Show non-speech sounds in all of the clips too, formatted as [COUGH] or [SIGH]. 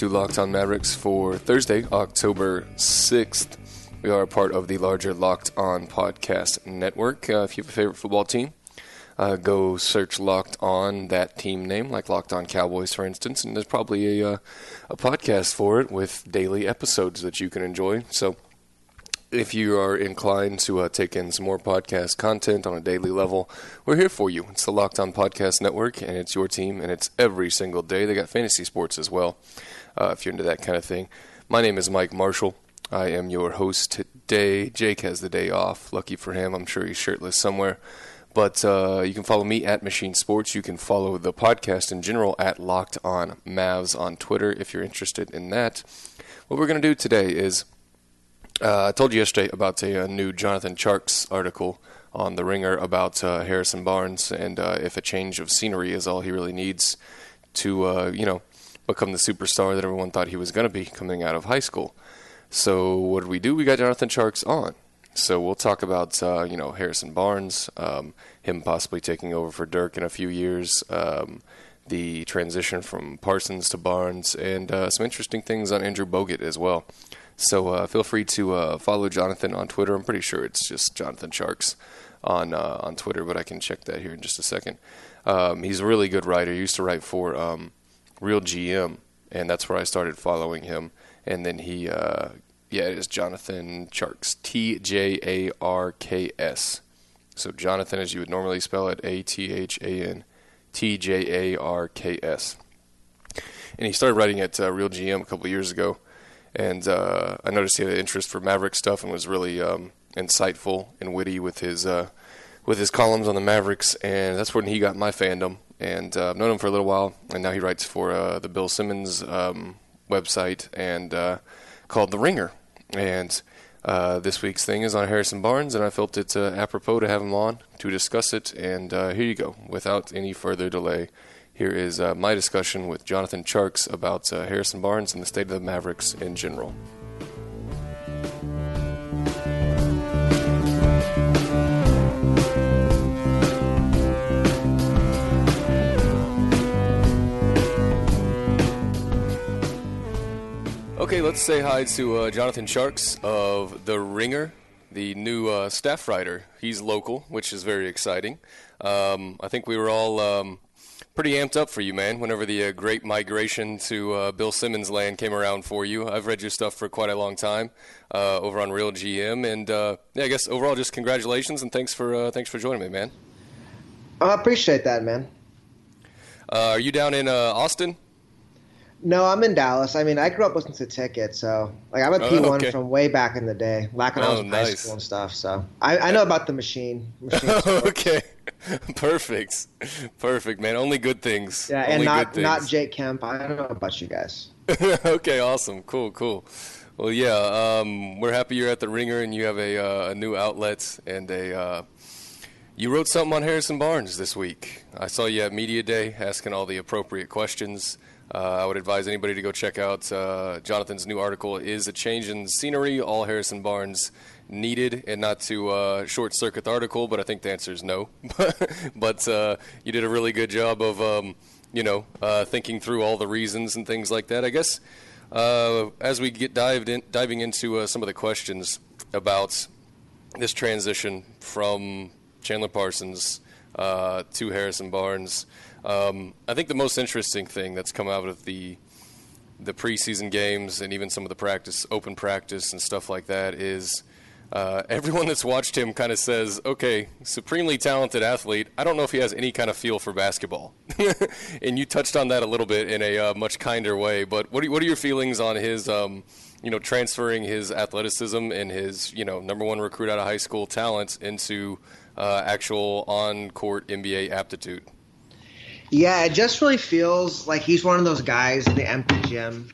Into Locked On Mavericks for Thursday, October 6th. We are a part of the larger Locked On Podcast Network. Uh, if you have a favorite football team, uh, go search Locked On, that team name, like Locked On Cowboys, for instance, and there's probably a, uh, a podcast for it with daily episodes that you can enjoy. So if you are inclined to uh, take in some more podcast content on a daily level, we're here for you. It's the Locked On Podcast Network, and it's your team, and it's every single day. They got fantasy sports as well, uh, if you're into that kind of thing. My name is Mike Marshall. I am your host today. Jake has the day off. Lucky for him. I'm sure he's shirtless somewhere. But uh, you can follow me at Machine Sports. You can follow the podcast in general at Locked On Mavs on Twitter if you're interested in that. What we're going to do today is uh, I told you yesterday about a, a, new Jonathan Tjarks article on The Ringer about uh, Harrison Barnes and uh, if a change of scenery is all he really needs to, uh, you know, become the superstar that everyone thought he was going to be coming out of high school. So what did we do? We got Jonathan Tjarks on. So we'll talk about, uh, you know, Harrison Barnes, um, him possibly taking over for Dirk in a few years, um, the transition from Parsons to Barnes, and uh, some interesting things on Andrew Bogut as well. So uh, feel free to uh, follow Jonathan on Twitter. I'm pretty sure it's just Jonathan Tjarks on uh, on Twitter, but I can check that here in just a second. Um, he's a really good writer. He used to write for um, Real GM, and that's where I started following him. And then he, uh, yeah, it is Jonathan Tjarks, T J A R K S. So Jonathan, as you would normally spell it, A T H A N T J A R K S. And he started writing at uh, Real GM a couple years ago and uh, I noticed he had an interest for Maverick stuff and was really um, insightful and witty with his uh, with his columns on the Mavericks, and that's when he got my fandom. And uh, I've known him for a little while, and now he writes for uh, the Bill Simmons um, website and uh, called The Ringer. And uh, this week's thing is on Harrison Barnes, and I felt it apropos to have him on to discuss it. And here you go, without any further delay. Here is uh, my discussion with Jonathan Tjarks about uh, Harrison Barnes and the state of the Mavericks in general. Okay, let's say hi to uh, Jonathan Tjarks of The Ringer, the new uh, staff writer. He's local, which is very exciting. Um, I think we were all um, pretty amped up for you, man. Whenever the uh, great migration to uh, Bill Simmons land came around for you, I've read your stuff for quite a long time uh, over on Real GM, and uh, yeah, I guess overall, just congratulations and thanks for uh, thanks for joining me, man. I appreciate that, man. Uh, are you down in Austin? No, I'm in Dallas. I mean, I grew up listening to Ticket, so like I'm a P1 oh, okay. from way back in the day, back when oh, I was in nice. high school and stuff. So I, I know about the machine. machine [LAUGHS] okay, [LAUGHS] perfect, perfect, man. Only good things. Yeah, Only and not not Jake Kemp. I don't know about you guys. [LAUGHS] okay, awesome, cool, cool. Well, yeah, um, we're happy you're at the Ringer and you have a, uh, a new outlet and a. Uh, you wrote something on Harrison Barnes this week. I saw you at Media Day asking all the appropriate questions. Uh, I would advise anybody to go check out uh, Jonathan's new article. Is a change in scenery all Harrison Barnes needed, and not to uh, short circuit the article, but I think the answer is no. [LAUGHS] but uh, you did a really good job of, um, you know, uh, thinking through all the reasons and things like that. I guess uh, as we get dived in, diving into some of the questions about this transition from Chandler Parsons to Harrison Barnes. Um, I think the most interesting thing that's come out of the the preseason games and even some of the practice, open practice and stuff like that is uh, everyone that's watched him kind of says, okay, supremely talented athlete. I don't know if he has any kind of feel for basketball. [LAUGHS] and you touched on that a little bit in a uh, much kinder way. But what are, what are your feelings on his um, you know, transferring his athleticism and his, you know, number one recruit out of high school talents into uh, actual on court NBA aptitude. Yeah, it just really feels like he's one of those guys in the empty gym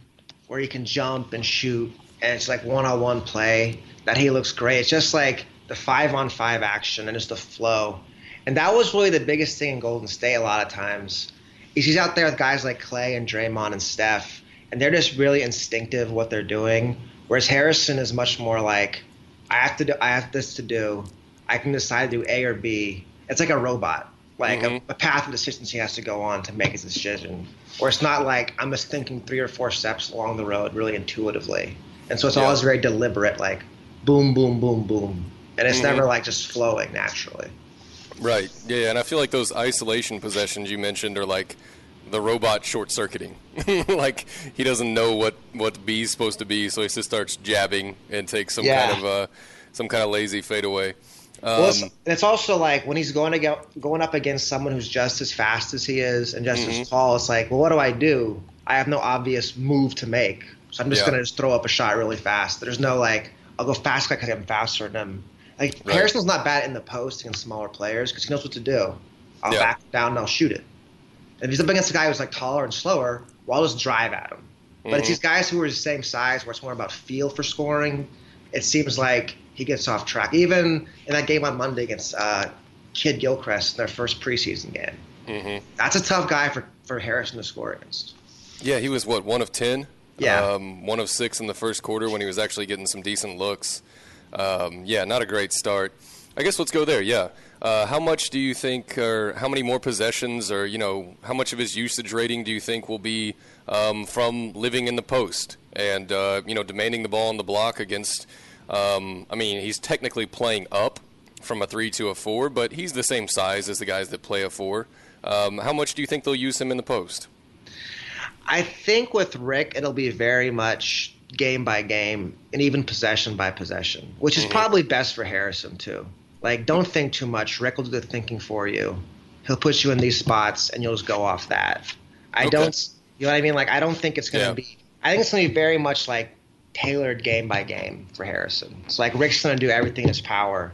where he can jump and shoot, and it's like one on one play that he looks great. It's just like the five on five action and just the flow. And that was really the biggest thing in Golden State a lot of times. Is he's out there with guys like Clay and Draymond and Steph, and they're just really instinctive what they're doing. Whereas Harrison is much more like, I have to do, I have this to do. I can decide to do A or B. It's like a robot, like mm-hmm. a, a, path of decisions he has to go on to make his decision. Or it's not like I'm just thinking three or four steps along the road really intuitively. And so it's yeah. always very deliberate, like boom, boom, boom, boom. And it's mm-hmm. never like just flowing naturally. Right. Yeah, and I feel like those isolation possessions you mentioned are like the robot short circuiting. [LAUGHS] like he doesn't know what what B is supposed to be, so he just starts jabbing and takes some yeah. kind of uh, some kind of lazy fadeaway. Um, well, it's, it's, also like when he's going to get, going up against someone who's just as fast as he is and just mm-hmm. as tall. It's like, well, what do I do? I have no obvious move to make, so I'm just yeah. gonna just throw up a shot really fast. There's no like, I'll go fast because I'm faster than him. Like right. Harrison's not bad in the post against smaller players because he knows what to do. I'll yeah. back down and I'll shoot it. And if he's up against a guy who's like taller and slower, well, I'll just drive at him. But mm-hmm. it's these guys who are the same size where it's more about feel for scoring. It seems like he gets off track. Even in that game on Monday against uh, Kidd Gilchrist, their first preseason game. Mm-hmm. That's a tough guy for, for Harrison to score against. Yeah, he was what one of ten. Yeah, um, one of six in the first quarter when he was actually getting some decent looks. Um, yeah, not a great start. I guess let's go there. Yeah, uh, how much do you think, or how many more possessions, or you know, how much of his usage rating do you think will be um, from living in the post and uh, you know demanding the ball on the block against um, I mean, he's technically playing up from a three to a four, but he's the same size as the guys that play a four. Um, how much do you think they'll use him in the post? I think with Rick, it'll be very much game by game and even possession by possession, which is mm-hmm. probably best for Harrison too. Like, don't think too much. Rick will do the thinking for you. He'll put you in these spots, and you'll just go off that. I okay. don't, you know what I mean? Like, I don't think it's going to yeah. be. I think it's going to be very much like tailored game by game for Harrison. It's like Rick's going to do everything in his power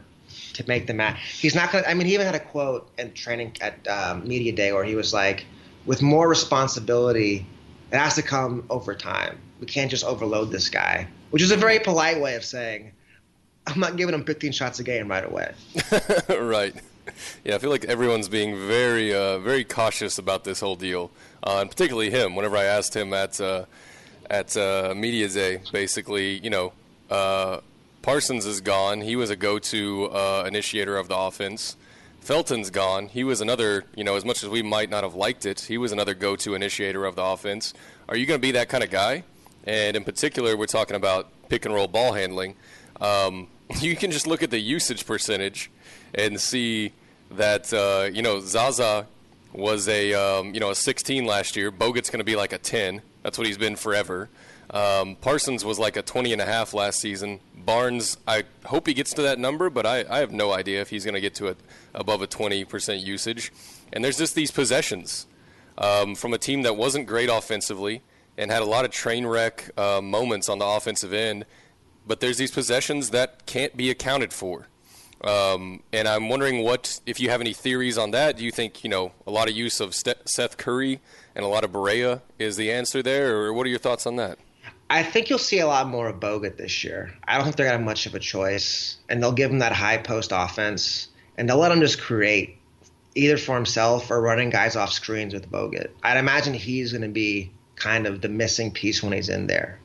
to make the match. He's not going to, I mean, he even had a quote in training at um, Media Day where he was like, with more responsibility, it has to come over time. We can't just overload this guy, which is a very polite way of saying, I'm not giving him 15 shots a game right away. [LAUGHS] right. Yeah, I feel like everyone's being very, uh, very cautious about this whole deal, uh, and particularly him. Whenever I asked him at uh, at uh, Media Day, basically, you know, uh, Parsons is gone. He was a go-to uh, initiator of the offense. Felton's gone. He was another, you know, as much as we might not have liked it, he was another go-to initiator of the offense. Are you going to be that kind of guy? And in particular, we're talking about pick and roll ball handling. Um, [LAUGHS] you can just look at the usage percentage and see that uh, you know Zaza was a um, you know a 16 last year. Bogut's going to be like a 10. That's what he's been forever. Um, Parsons was like a 20 and a half last season. Barnes, I hope he gets to that number, but I, I have no idea if he's going to get to it above a 20% usage. And there's just these possessions um, from a team that wasn't great offensively and had a lot of train wreck uh, moments on the offensive end. But there's these possessions that can't be accounted for. Um, and I'm wondering what if you have any theories on that. Do you think you know a lot of use of Seth Curry and a lot of Barea is the answer there, or what are your thoughts on that? I think you'll see a lot more of Bogut this year. I don't think they're gonna have much of a choice, and they'll give him that high post offense, and they'll let him just create either for himself or running guys off screens with Bogut. I'd imagine he's gonna be kind of the missing piece when he's in there,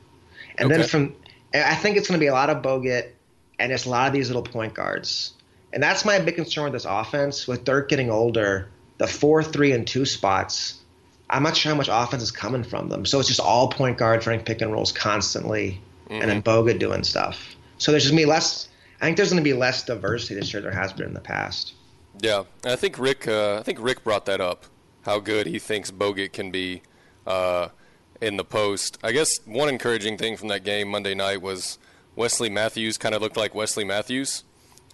and okay. then from I think it's gonna be a lot of Bogut and it's a lot of these little point guards. And that's my big concern with this offense. With Dirk getting older, the four, three, and two spots, I'm not sure how much offense is coming from them. So it's just all point guards running pick and rolls constantly, mm-hmm. and then mm-hmm. Bogut doing stuff. So there's just me less. I think there's going to be less diversity this year there has been in the past. Yeah, I think Rick. Uh, I think Rick brought that up. How good he thinks Bogut can be uh, in the post. I guess one encouraging thing from that game Monday night was Wesley Matthews kind of looked like Wesley Matthews.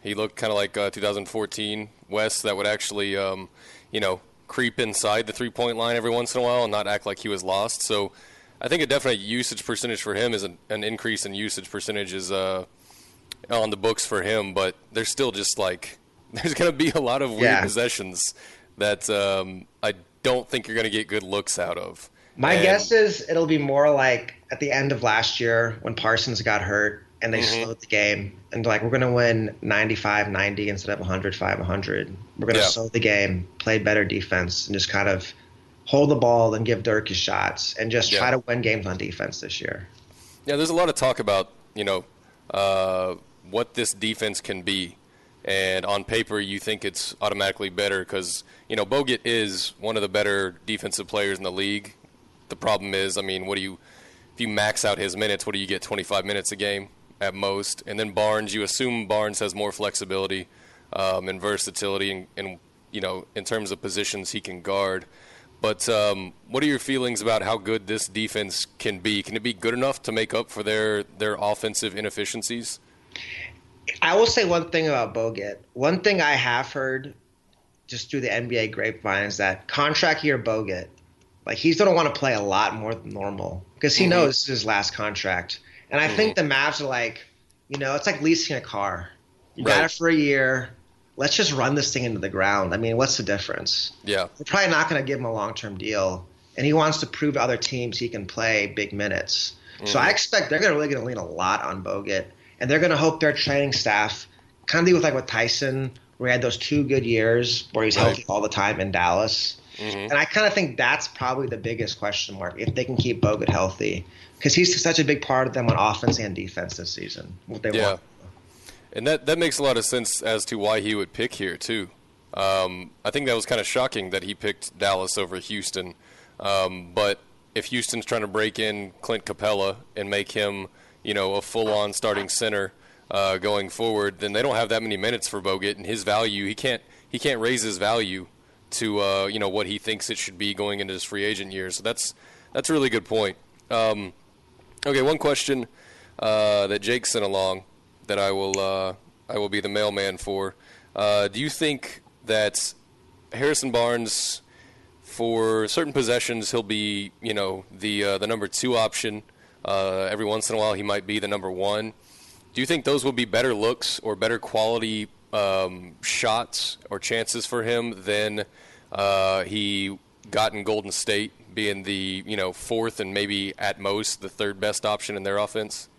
He looked kind of like uh, 2014 Wes that would actually, um, you know, creep inside the three point line every once in a while and not act like he was lost. So I think a definite usage percentage for him is an, an increase in usage percentage is uh, on the books for him, but there's still just like [LAUGHS] there's going to be a lot of weird Yeah. possessions that um, I don't think you're going to get good looks out of. My And- guess is it'll be more like at the end of last year when Parsons got hurt and they Mm-hmm. slowed the game and like we're going to win 95 90 instead of 105 100. We're going to Yeah. slow the game, play better defense and just kind of hold the ball and give Dirk his shots and just try to win games on defense this year. Yeah, there's a lot of talk about you know uh, what this defense can be, and on paper you think it's automatically better because you know Bogut is one of the better defensive players in the league. The problem is, I mean, what do you if you max out his minutes? What do you get? 25 minutes a game at most, and then Barnes. You assume Barnes has more flexibility um, and versatility, and, and you know in terms of positions he can guard. But um, what are your feelings about how good this defense can be? Can it be good enough to make up for their their offensive inefficiencies? I will say one thing about Bogut. One thing I have heard just through the NBA grapevine is that contract year Bogut, like he's going to want to play a lot more than normal because he Mhm. knows this is his last contract. And I think mm-hmm. the Mavs are like, you know, it's like leasing a car. You got it for a year. Let's just run this thing into the ground. I mean, what's the difference? Yeah, They're probably not going to give him a long term deal. And he wants to prove to other teams he can play big minutes. So I mm-hmm. expect they're gonna really going to lean a lot on Bogut. And they're going to hope their training staff kind of with like with Tyson, where he had those two good years where he's Right. healthy all the time in Dallas. Mhm. And I kind of think that's probably the biggest question mark if they can keep Bogut healthy. Because he's such a big part of them on offense and defense this season. What they Yeah. want. and that that makes a lot of sense as to why he would pick here too. Um, I think that was kind of shocking that he picked Dallas over Houston. Um, but if Houston's trying to break in Clint Capela and make him, you know, a full-on starting center uh, going forward, then they don't have that many minutes for Bogut and his value. He can't he can't raise his value to uh, you know what he thinks it should be going into his free agent year. So that's that's a really good point. Um, okay, one question uh, that Jake sent along that I will uh, I will be the mailman for. Uh, do you think that Harrison Barnes, for certain possessions, he'll be you know the uh, the number two option? Uh, every once in a while, he might be the number one. Do you think those will be better looks or better quality um, shots or chances for him than uh, he got in Golden State, being the you know fourth and maybe at most the third best option in their offense?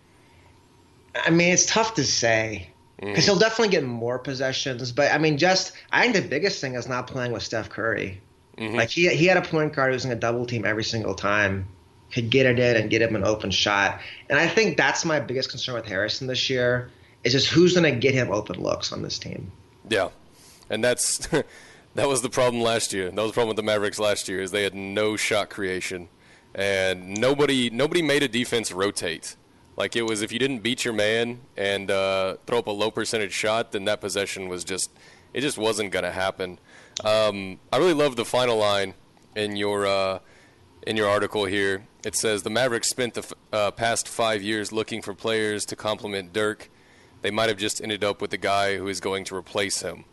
I mean, it's tough to say because he'll definitely get more possessions. But I mean, just I think the biggest thing is not playing with Steph Curry. Like he he had a point guard who was going to double team every single time, could get it in and get him an open shot. And I think that's my biggest concern with Harrison this year is just who's going to get him open looks on this team. Yeah, and that's [LAUGHS] that was the problem last year. That was the problem with the Mavericks last year is they had no shot creation, and nobody nobody made a defense rotate. Like it was if you didn't beat your man and uh, throw up a low percentage shot, then that possession was just it just wasn't gonna happen. Um, I really love the final line in your uh, in your article here. It says the Mavericks spent the f- uh, past five years looking for players to complement Dirk. They might have just ended up with the guy who is going to replace him.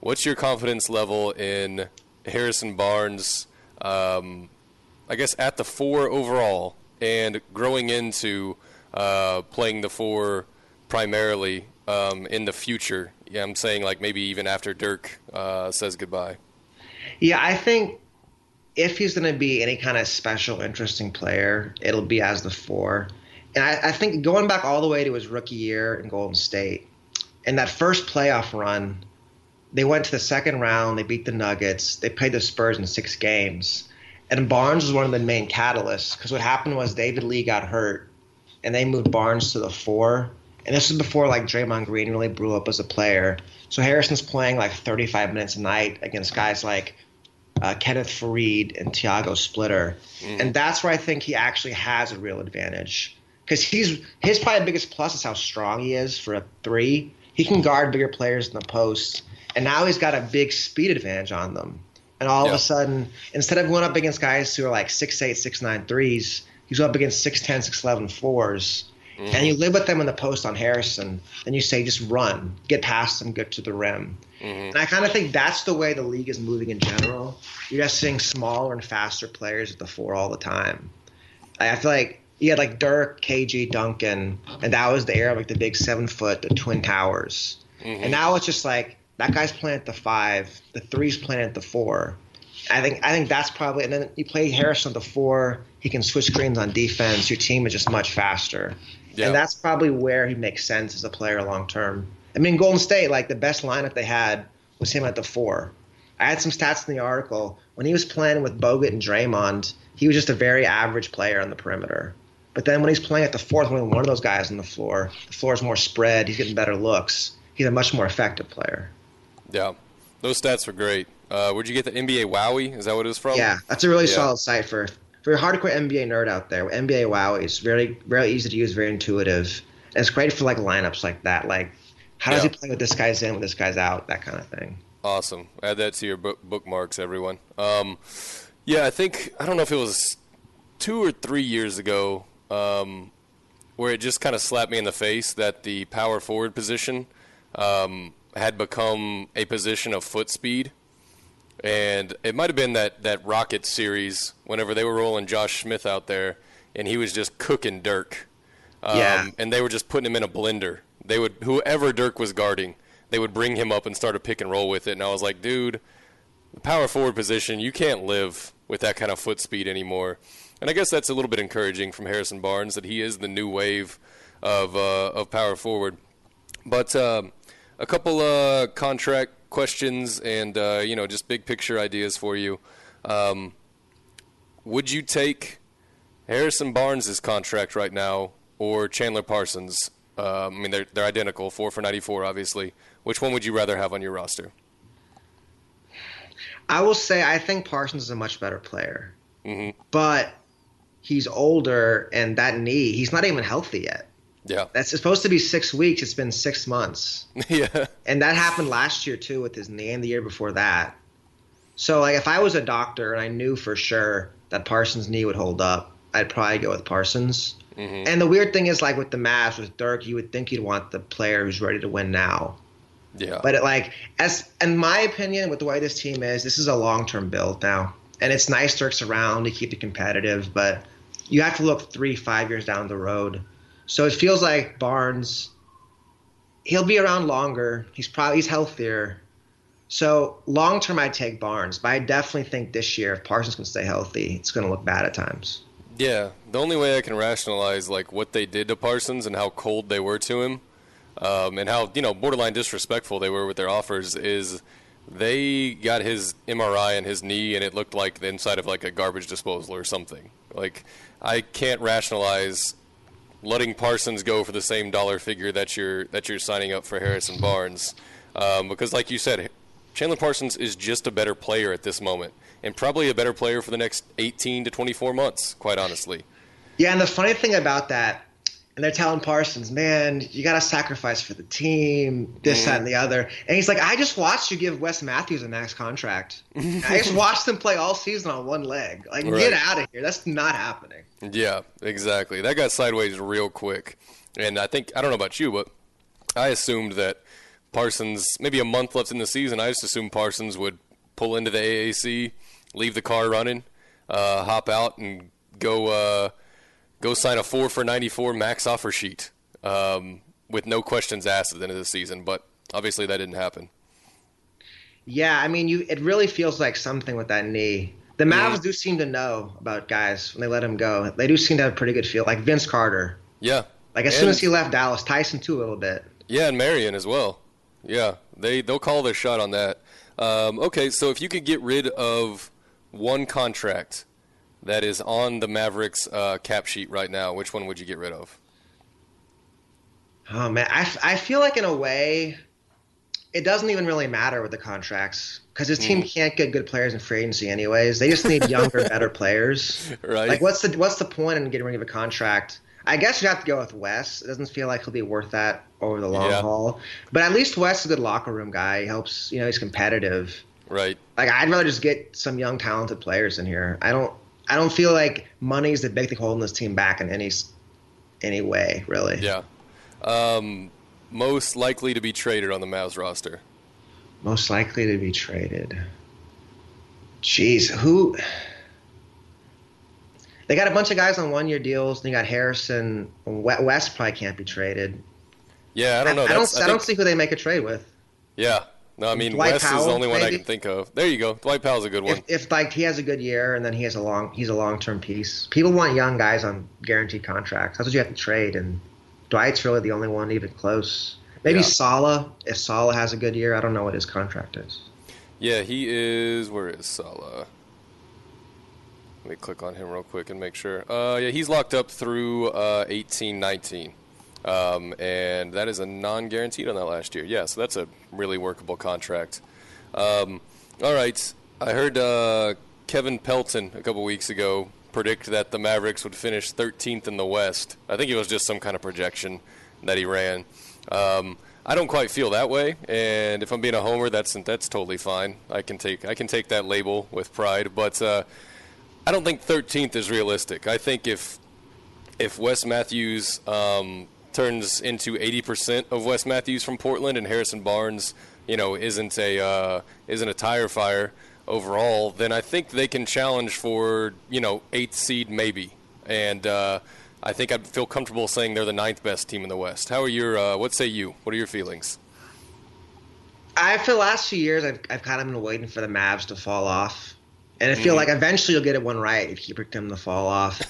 What's your confidence level in Harrison Barnes? Um, I guess at the four overall and growing into uh, playing the four primarily um, in the future. Yeah, I'm saying like maybe even after Dirk uh, says goodbye. Yeah, I think if he's going to be any kind of special, interesting player, it'll be as the four. And I, I think going back all the way to his rookie year in Golden State, in that first playoff run, they went to the second round. They beat the Nuggets. They played the Spurs in six games. And Barnes was one of the main catalysts because what happened was David Lee got hurt, and they moved Barnes to the four. And this was before like Draymond Green really blew up as a player. So Harrison's playing like 35 minutes a night against guys like uh, Kenneth Faried and Tiago Splitter, and that's where I think he actually has a real advantage because he's his probably biggest plus is how strong he is for a three. He can guard bigger players in the post, and now he's got a big speed advantage on them. And all of a sudden, instead of going up against guys who are like six eight, six nine threes, he's up against 6'10", 6'11", fours. Mm-hmm. And you live with them in the post on Harrison, and you say just run, get past them, get to the rim. Mm-hmm. And I kind of think that's the way the league is moving in general. You're just seeing smaller and faster players at the four all the time. I feel like you had like Dirk, KG, Duncan, and that was the era of like the big seven foot, the twin towers. Mm-hmm. And now it's just like that guy's playing at the five, the three's playing at the four. I think I think that's probably and then you play Harris on the four, he can switch screens on defense. Your team is just much faster. Yeah. And that's probably where he makes sense as a player long term. I mean, Golden State, like the best lineup they had was him at the four. I had some stats in the article. When he was playing with Bogut and Draymond, he was just a very average player on the perimeter. But then when he's playing at the fourth, when one of those guys on the floor, the floor is more spread. He's getting better looks. He's a much more effective player. Yeah, those stats were great. Uh, where'd you get the NBA WOWY? Is that what it was from? Yeah, that's a really yeah. solid site for for a hardcore NBA nerd out there. NBA WOWY is very very easy to use, very intuitive, and it's great for like lineups like that. Like, how does yeah. he play with this guy's in, with this guy's out, that kind of thing. Awesome. Add that to your book- bookmarks, everyone. Um, yeah, I think I don't know if it was two or three years ago um, where it just kind of slapped me in the face that the power forward position um, had become a position of foot speed. And it might have been that, that Rocket series whenever they were rolling Josh Smith out there and he was just cooking Dirk. Um, yeah. And they were just putting him in a blender. They would whoever Dirk was guarding, they would bring him up and start a pick and roll with it. And I was like, dude, the power forward position, you can't live with that kind of foot speed anymore. And I guess that's a little bit encouraging from Harrison Barnes that he is the new wave of uh, of power forward. But um, a couple uh, contract questions and uh, you know just big picture ideas for you. Um, would you take Harrison Barnes' contract right now or Chandler Parsons? Uh, I mean, they're they're identical, four for ninety four, obviously. Which one would you rather have on your roster? I will say I think Parsons is a much better player, mm-hmm. but he's older and that knee, he's not even healthy yet. Yeah. That's supposed to be six weeks. It's been six months. [LAUGHS] yeah. And that happened last year too with his knee and the year before that. So like if I was a doctor and I knew for sure that Parsons' knee would hold up, I'd probably go with Parsons. Mm-hmm. And the weird thing is like with the Mavs with Dirk, you would think you'd want the player who's ready to win now. Yeah. But it like as in my opinion, with the way this team is, this is a long term build now. And it's nice Dirk's around to keep it competitive, but you have to look three, five years down the road. So it feels like Barnes, he'll be around longer. He's probably he's healthier. So long term, I'd take Barnes, but I definitely think this year, if Parsons can stay healthy, it's going to look bad at times. Yeah, the only way I can rationalize like what they did to Parsons and how cold they were to him, um, and how you know borderline disrespectful they were with their offers is they got his MRI and his knee, and it looked like the inside of like a garbage disposal or something. Like I can't rationalize letting Parsons go for the same dollar figure that you're that you're signing up for Harrison Barnes, um, because like you said, Chandler Parsons is just a better player at this moment, and probably a better player for the next 18 to 24 months. Quite honestly. Yeah, and the funny thing about that and they're telling Parsons, man, you got to sacrifice for the team, this, that, and the other. And he's like, I just watched you give Wes Matthews a max contract. [LAUGHS] I just watched him play all season on one leg. Like, right. get out of here. That's not happening. Yeah, exactly. That got sideways real quick. And I think, I don't know about you, but I assumed that Parsons, maybe a month left in the season, I just assumed Parsons would pull into the AAC, leave the car running, uh, hop out, and go. Uh, go sign a four for 94 max offer sheet um, with no questions asked at the end of the season. But obviously that didn't happen. Yeah, I mean, you it really feels like something with that knee. The Mavs mm. do seem to know about guys when they let him go. They do seem to have a pretty good feel, like Vince Carter. Yeah. Like as and, soon as he left Dallas, Tyson too a little bit. Yeah, and Marion as well. Yeah, they they'll call their shot on that. Um, okay, so if you could get rid of one contract that is on the Mavericks uh, cap sheet right now, which one would you get rid of? Oh man, I, I feel like in a way, it doesn't even really matter with the contracts because his team mm. can't get good players in free agency anyways. They just need younger, [LAUGHS] better players. Right. Like what's the what's the point in getting rid of a contract? I guess you have to go with Wes. It doesn't feel like he'll be worth that over the long yeah. haul. But at least Wes is a good locker room guy. He helps, you know, he's competitive. Right. Like I'd rather just get some young, talented players in here. I don't. I don't feel like money is the big thing holding this team back in any any way, really. Yeah. Um, most likely to be traded on the Mavs roster. Most likely to be traded. Jeez, who? They got a bunch of guys on one year deals. They got Harrison. West probably can't be traded. Yeah, I don't know. I, I don't. I, I don't see who they make a trade with. Yeah, no, I mean Dwight West Powell, is the only one maybe? I can think of. There you go. Dwight Powell's a good one. If, if, like he has a good year and then he has a long he's a long term piece. People want young guys on guaranteed contracts. That's what you have to trade, and Dwight's really the only one even close. Maybe yeah. Salah. If Salah has a good year, I don't know what his contract is. Yeah, he is. Where is Salah? Let me click on him real quick and make sure. Uh, yeah, he's locked up through uh, eighteen nineteen. Um, and that is a non-guaranteed on that last year. Yeah, so that's a really workable contract. Um, all right, I heard uh, Kevin Pelton a couple weeks ago predict that the Mavericks would finish 13th in the West. I think it was just some kind of projection that he ran. Um, I don't quite feel that way, and if I'm being a homer, that's that's totally fine. I can take I can take that label with pride, but uh, I don't think 13th is realistic. I think if if Wes Matthews um, turns into 80% of Wes Matthews from Portland, and Harrison Barnes, you know, isn't a uh, isn't a tire fire overall, then I think they can challenge for you know eighth seed maybe, and uh, I think I'd feel comfortable saying they're the ninth best team in the West. How are your uh, what say you? What are your feelings? I feel the last few years I've I've kind of been waiting for the Mavs to fall off, and I feel mm-hmm. like eventually you'll get it one right if you predict them to fall off.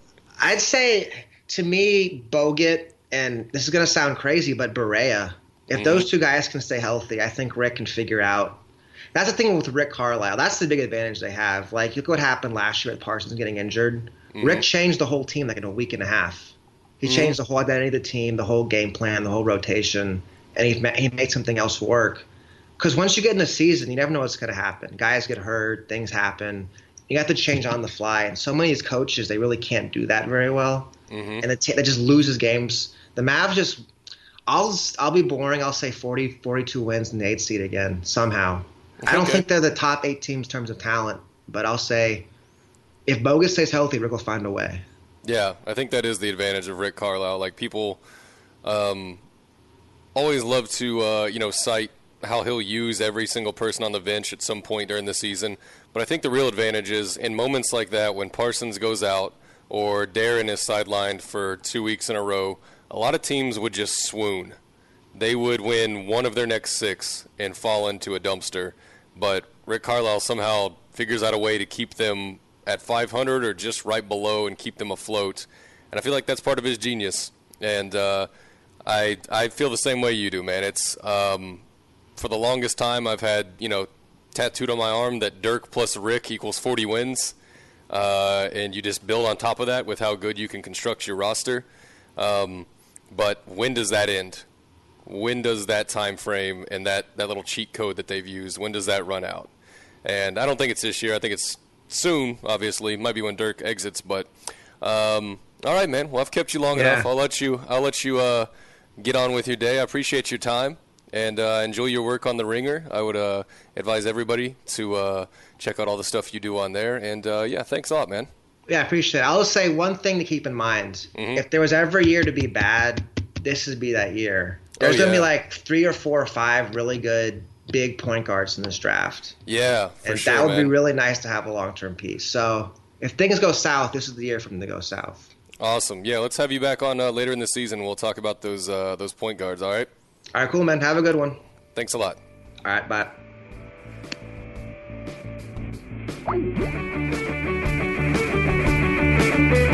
[LAUGHS] I'd say to me, Bogut and this is going to sound crazy, but Barea, if mm-hmm. those two guys can stay healthy, I think Rick can figure out. That's the thing with Rick Carlisle. That's the big advantage they have. Like, look what happened last year with Parsons getting injured. Mm-hmm. Rick changed the whole team like in a week and a half. He mm-hmm. changed the whole identity of the team, the whole game plan, the whole rotation, and he he made something else work. Because once you get in the season, you never know what's going to happen. Guys get hurt, things happen. You have to change on the fly, and so many of these coaches they really can't do that very well, mm-hmm. and it, t- it just loses games the Mavs just I'll I'll be boring. I'll say 40, 42 wins in the eighth seed again somehow. Okay. I don't think they're the top eight teams in terms of talent, but I'll say if Bogut stays healthy, Rick will find a way. Yeah, I think that is the advantage of Rick Carlisle. Like people um, always love to uh, you know cite how he'll use every single person on the bench at some point during the season, but I think the real advantage is in moments like that when Parsons goes out or Darren is sidelined for two weeks in a row a lot of teams would just swoon. They would win one of their next six and fall into a dumpster. But Rick Carlisle somehow figures out a way to keep them at 500 or just right below and keep them afloat. And I feel like that's part of his genius. And uh, I I feel the same way you do, man. It's um, for the longest time I've had you know tattooed on my arm that Dirk plus Rick equals 40 wins, uh, and you just build on top of that with how good you can construct your roster. Um, but when does that end? When does that time frame and that, that little cheat code that they've used, when does that run out? And I don't think it's this year. I think it's soon, obviously. Might be when Dirk exits, but um, all right, man. Well, I've kept you long yeah. enough. I'll let you. I'll let you uh, get on with your day. I appreciate your time and uh, enjoy your work on the Ringer. I would uh, advise everybody to uh, check out all the stuff you do on there. And uh, yeah, thanks a lot, man. Yeah, I appreciate it. I'll say one thing to keep in mind. Mm-hmm. If there was ever a year to be bad, this would be that year. There's oh, yeah. going to be like three or four or five really good big point guards in this draft. Yeah, and sure, that would man. be really nice to have a long term piece. So if things go south, this is the year for them to go south. Awesome. Yeah, let's have you back on uh, later in the season. We'll talk about those uh, those point guards. All right. All right, cool, man. Have a good one. Thanks a lot. All right, bye. Napa